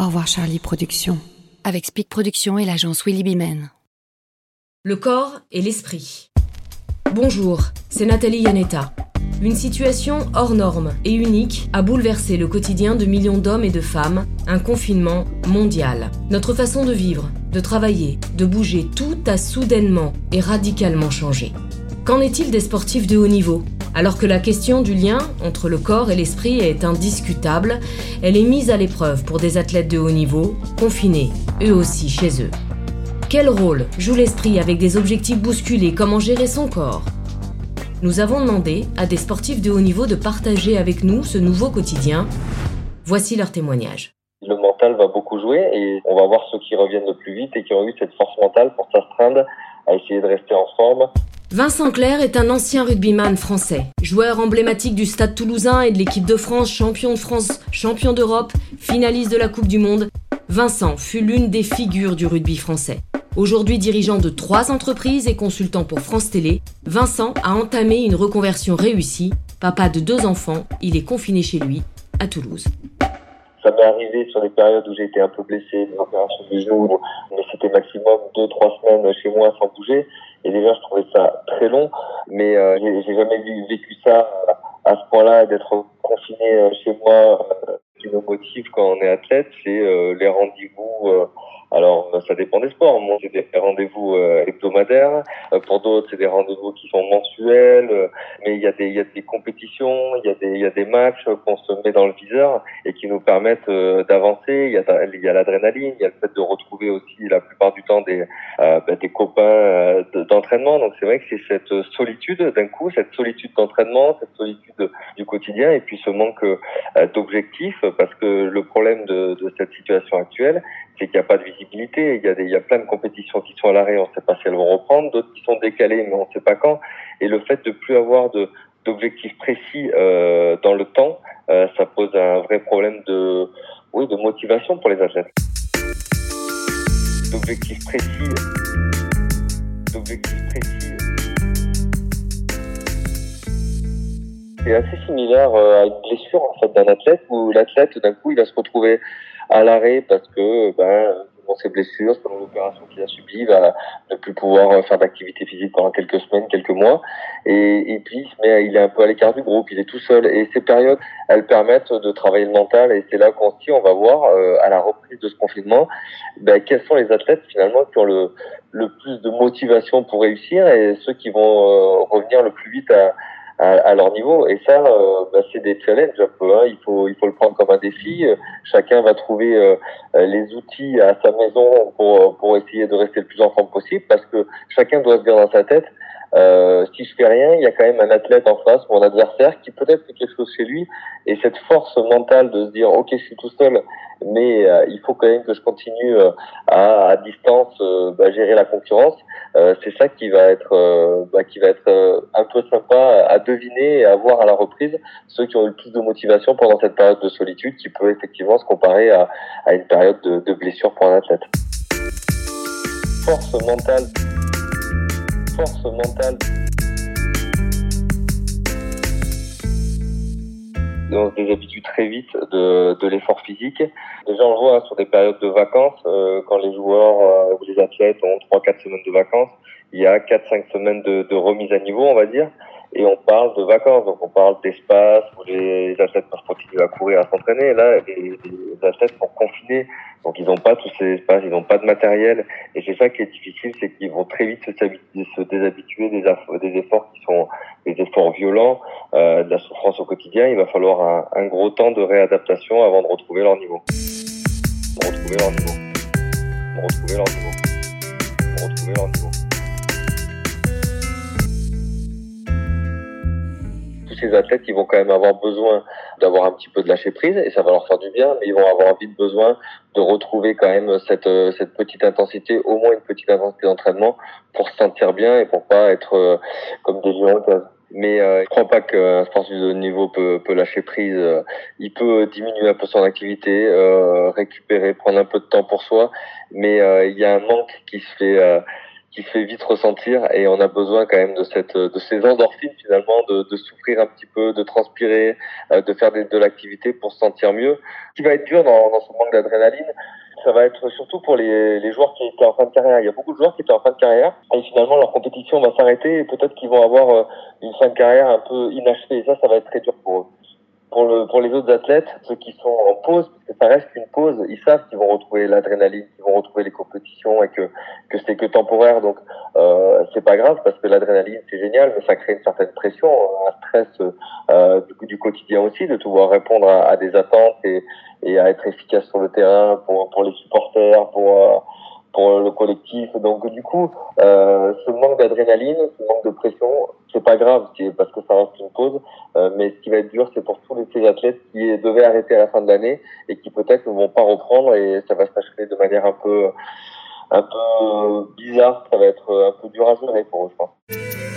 Au revoir Charlie Productions. Avec Speak Productions et l'agence Willy Bimen. Le corps et l'esprit. Bonjour, c'est Nathalie Yanetta. Une situation hors norme et unique a bouleversé le quotidien de millions d'hommes et de femmes, un confinement mondial. Notre façon de vivre, de travailler, de bouger, tout a soudainement et radicalement changé. Qu'en est-il des sportifs de haut niveau? Alors que la question du lien entre le corps et l'esprit est indiscutable, elle est mise à l'épreuve pour des athlètes de haut niveau, confinés, eux aussi chez eux. Quel rôle joue l'esprit avec des objectifs bousculés? Comment gérer son corps? Nous avons demandé à des sportifs de haut niveau de partager avec nous ce nouveau quotidien. Voici leur témoignage. Le mental va beaucoup jouer et on va voir ceux qui reviennent le plus vite et qui ont eu cette force mentale pour s'astreindre à essayer de rester en forme. Vincent Clerc est un ancien rugbyman français, joueur emblématique du Stade toulousain et de l'équipe de France, champion de France, champion d'Europe, finaliste de la Coupe du Monde. Vincent fut l'une des figures du rugby français. Aujourd'hui dirigeant de trois entreprises et consultant pour France Télé, Vincent a entamé une reconversion réussie. Papa de deux enfants, il est confiné chez lui, à Toulouse. Ça m'est arrivé sur des périodes où j'ai été un peu blessé, des opérations du genou, mais c'était maximum deux, trois semaines chez moi sans bouger. Et déjà, je trouvais ça très long, mais euh, j'ai jamais vécu ça à ce point-là, d'être confiné euh, chez moi. Euh, ce qui nous motive quand on est athlète, c'est euh, les rendez-vous alors, ça dépend des sports. Moi, c'est des rendez-vous euh, hebdomadaires. Euh, pour d'autres, c'est des rendez-vous qui sont mensuels. Euh, mais il y a des, y a des compétitions, il y a des, y a des matchs qu'on se met dans le viseur et qui nous permettent d'avancer. Il y a, a l'adrénaline, il y a le fait de retrouver aussi la plupart du temps des, euh, bah, des copains d'entraînement. Donc, c'est vrai que c'est cette solitude d'un coup, cette solitude d'entraînement, cette solitude du quotidien et puis ce manque d'objectifs parce que le problème de, de cette situation actuelle, c'est qu'il n'y a pas de visibilité. Il y, a des, il y a plein de compétitions qui sont à l'arrêt, on ne sait pas si elles vont reprendre, d'autres qui sont décalées, mais on ne sait pas quand. Et le fait de plus avoir de, d'objectifs précis euh, dans le temps, euh, ça pose un vrai problème de, oui, de motivation pour les athlètes. C'est assez similaire euh, à une blessure en fait d'un athlète où l'athlète d'un coup il va se retrouver à l'arrêt parce que ben selon ses blessures, selon l'opération qu'il a subie, va ne plus pouvoir faire d'activité physique pendant quelques semaines, quelques mois, et, et puis mais il est un peu à l'écart du groupe, il est tout seul, et ces périodes, elles permettent de travailler le mental, et c'est là qu'on se dit, on va voir euh, à la reprise de ce confinement, ben, quels sont les athlètes finalement qui ont le, le plus de motivation pour réussir, et ceux qui vont euh, revenir le plus vite à à, leur niveau. Et ça, euh, bah, c'est des challenges un peu. Hein. Il faut il faut le prendre comme un défi. Chacun va trouver euh, les outils à sa maison pour pour essayer de rester le plus en forme possible, parce que chacun doit se dire dans sa tête. Euh, si je fais rien, il y a quand même un athlète en face, mon adversaire, qui peut-être fait quelque chose chez lui. Et cette force mentale de se dire, ok, je suis tout seul, mais euh, il faut quand même que je continue euh, à, à, distance euh, bah, gérer la concurrence. c'est ça qui va être, bah, qui va être un peu sympa à deviner et à voir à la reprise ceux qui ont eu le plus de motivation pendant cette période de solitude, qui peut effectivement se comparer à, à une période de, de blessure pour un athlète. Force mentale. Force mentale. on se déshabitue très vite de, l'effort physique. Déjà, on le voit sur des périodes de vacances, euh, quand les joueurs euh, ou les athlètes ont 3-4 semaines de vacances, il y a 4-5 semaines de, remise à niveau, on va dire, et on parle de vacances, donc on parle d'espace où les athlètes peuvent continuer à courir, à s'entraîner. Là, les, athlètes sont confinés, donc ils n'ont pas tous ces espaces, ils n'ont pas de matériel, et c'est ça qui est difficile, c'est qu'ils vont très vite se, se déshabituer des, efforts qui sont des efforts violents, euh, de la souffrance au quotidien. Il va falloir un, gros temps de réadaptation avant de retrouver leur niveau. Retrouver leur niveau. De retrouver leur niveau. Athlètes, ils vont quand même avoir besoin d'avoir un petit peu de lâcher prise et ça va leur faire du bien, mais ils vont avoir vite besoin de retrouver quand même cette, cette petite intensité, au moins une petite intensité d'entraînement pour se sentir bien et pour pas être euh, comme des lions. Mais euh, je crois pas qu'un sportif de niveau peut, peut lâcher prise. Il peut diminuer un peu son activité, euh, récupérer, prendre un peu de temps pour soi, mais euh, il y a un manque qui se fait qui fait vite ressentir et on a besoin quand même de cette de ces endorphines finalement de, de souffrir un petit peu de transpirer de faire de, de l'activité pour se sentir mieux ce qui va être dur dans, dans ce manque d'adrénaline ça va être surtout pour les, les, joueurs qui étaient en fin de carrière. Il y a beaucoup de joueurs qui étaient en fin de carrière et finalement leur compétition va s'arrêter et peut-être qu'ils vont avoir euh, une fin de carrière un peu inachevée. Et ça, ça va être très dur pour eux. Pour, le, pour les autres athlètes, ceux qui sont en pause, parce que ça reste une pause, ils savent qu'ils vont retrouver l'adrénaline, qu'ils vont retrouver les compétitions et que, que c'est que temporaire. Donc euh, c'est pas grave parce que l'adrénaline c'est génial, mais ça crée une certaine pression, un stress euh, du, du, quotidien aussi, de pouvoir répondre à, à des attentes et, et à être efficace sur le terrain pour, pour les supporters, pour, euh, pour le collectif. Donc du coup, euh, ce manque d'adrénaline, ce manque de pression, c'est pas grave parce que ça reste une pause. Euh, mais ce qui va être dur, c'est pour tous ces athlètes qui devaient arrêter à la fin de l'année et qui peut-être ne vont pas reprendre et ça va s'achever de manière un peu un peu bizarre. Ça va être un peu dur à gérer pour eux, je pense.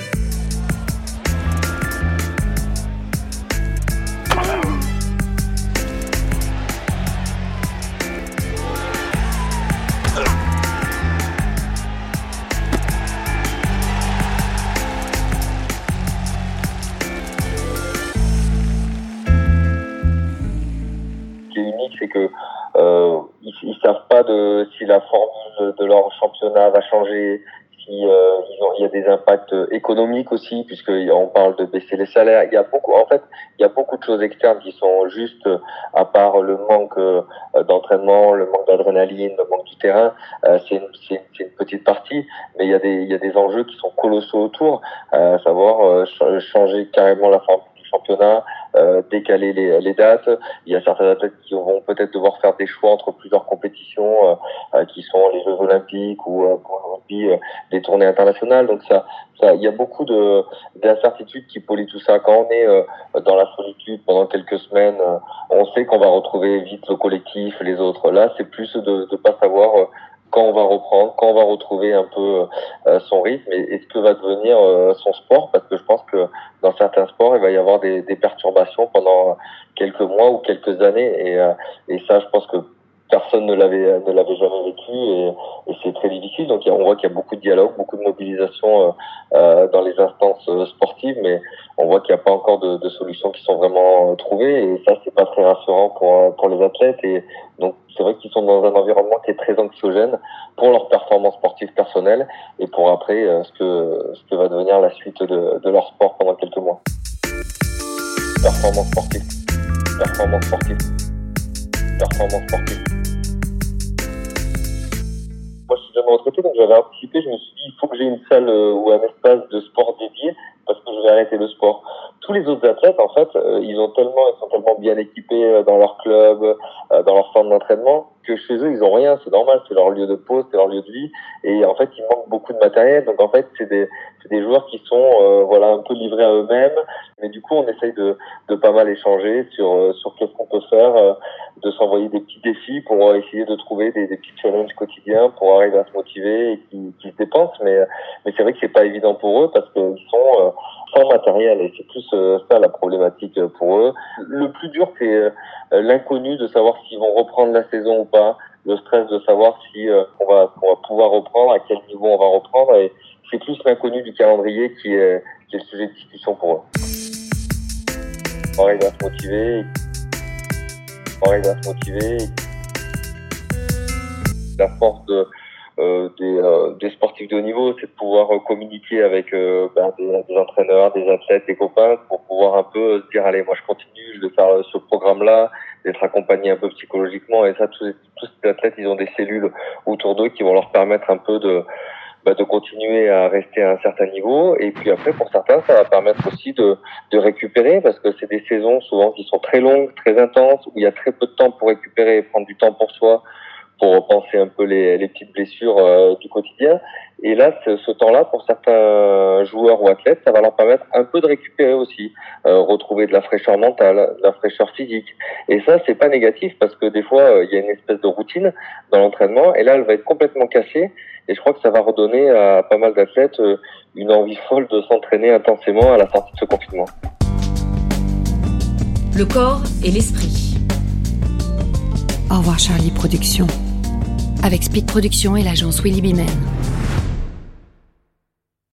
C'est que euh, ils, savent pas de si la formule de leur championnat va changer, si euh, il y a des impacts économiques aussi, puisque on parle de baisser les salaires. Il y a beaucoup, en fait, il y a beaucoup de choses externes qui sont juste à part le manque euh, d'entraînement, le manque d'adrénaline, le manque du terrain. Euh, c'est une, une, petite partie, mais il y a des, il y a des enjeux qui sont colossaux autour, à savoir changer carrément la forme championnat, euh, décaler les, les, dates. Il y a certains athlètes qui vont peut-être devoir faire des choix entre plusieurs compétitions, euh, euh qui sont les Jeux Olympiques ou euh, pour le euh, les tournées internationales. Donc ça, ça, il y a beaucoup de d'incertitudes qui polient tout ça. Quand on est dans la solitude pendant quelques semaines, on sait qu'on va retrouver vite le collectif, les autres. Là, c'est plus de ne pas savoir quand on va reprendre, quand on va retrouver un peu euh, son rythme et, et, ce que va devenir euh, son sport, parce que je pense que dans certains sports, il va y avoir des, des perturbations pendant quelques mois ou quelques années, et, euh, et ça, je pense que personne ne l'avait ne l'avait jamais vécu et, c'est très difficile. Donc on voit qu'il y a beaucoup de dialogue, beaucoup de mobilisation euh, euh dans les instances sportives, mais on voit qu'il n'y a pas encore de, solutions qui sont vraiment trouvées et ça c'est pas très rassurant pour pour les athlètes et donc c'est vrai qu'ils sont dans un environnement qui est très anxiogène pour leur performance sportive personnelle et pour après euh, ce que ce que va devenir la suite de, de leur sport pendant quelques mois. Performance sportive, performance sportive, performance sportive. Retraité, donc j'avais anticipé. Je me suis dit, il faut que j'ai une salle euh, ou un espace de sport dédié parce que je vais arrêter le sport. Tous les autres athlètes, en fait, euh, ils ont tellement, ils sont tellement bien équipés euh, dans leur club, dans leur forme d'entraînement, que chez eux, ils ont rien. C'est normal, c'est leur lieu de pause, c'est leur lieu de vie, et en fait, il manque beaucoup de matériel. Donc, en fait, c'est des, c'est des joueurs qui sont, euh, voilà, un peu livrés à eux-mêmes. Mais du coup, on essaye de, de pas mal échanger sur, sur qu'est-ce qu'on peut faire, de s'envoyer des petits défis pour essayer de trouver des, des petits challenges quotidiens pour arriver à se motiver et qui, qui se dépensent. Mais, mais c'est vrai que c'est pas évident pour eux parce qu'ils sont sans matériel et c'est plus euh, ça la problématique pour eux. Le plus dur c'est euh, l'inconnu de savoir s'ils vont reprendre la saison ou pas, le stress de savoir si euh, on va on va pouvoir reprendre, à quel niveau on va reprendre et c'est plus l'inconnu du calendrier qui est, qui est le sujet de discussion pour eux. On arrive à se motiver, on arrive à se motiver. La force de euh, des, euh, des, sportifs de haut niveau, c'est de pouvoir euh, communiquer avec ben, des, des, entraîneurs, des athlètes, des copains, pour pouvoir un peu se dire allez, moi je continue, je vais faire ce programme-là, d'être accompagné un peu psychologiquement. Et ça, tous, tous ces athlètes, ils ont des cellules autour d'eux qui vont leur permettre un peu de bah, de continuer à rester à un certain niveau. Et puis après, pour certains, ça va permettre aussi de, de récupérer parce que c'est des saisons souvent qui sont très longues, très intenses, où il y a très peu de temps pour récupérer et prendre du temps pour soi, pour repenser un peu les, les petites blessures euh, du quotidien. Et là, ce, ce temps-là, pour certains joueurs ou athlètes, ça va leur permettre un peu de récupérer aussi, euh, retrouver de la fraîcheur mentale, de la fraîcheur physique. Et ça, c'est pas négatif parce que des fois, euh, il y a une espèce de routine dans l'entraînement, et là, elle va être complètement cassée. Et je crois que ça va redonner à pas mal d'athlètes euh, une envie folle de s'entraîner intensément à la sortie de ce confinement. Le corps et l'esprit. Au revoir Charlie Productions avec Speed Productions et l'agence Willy Bimen.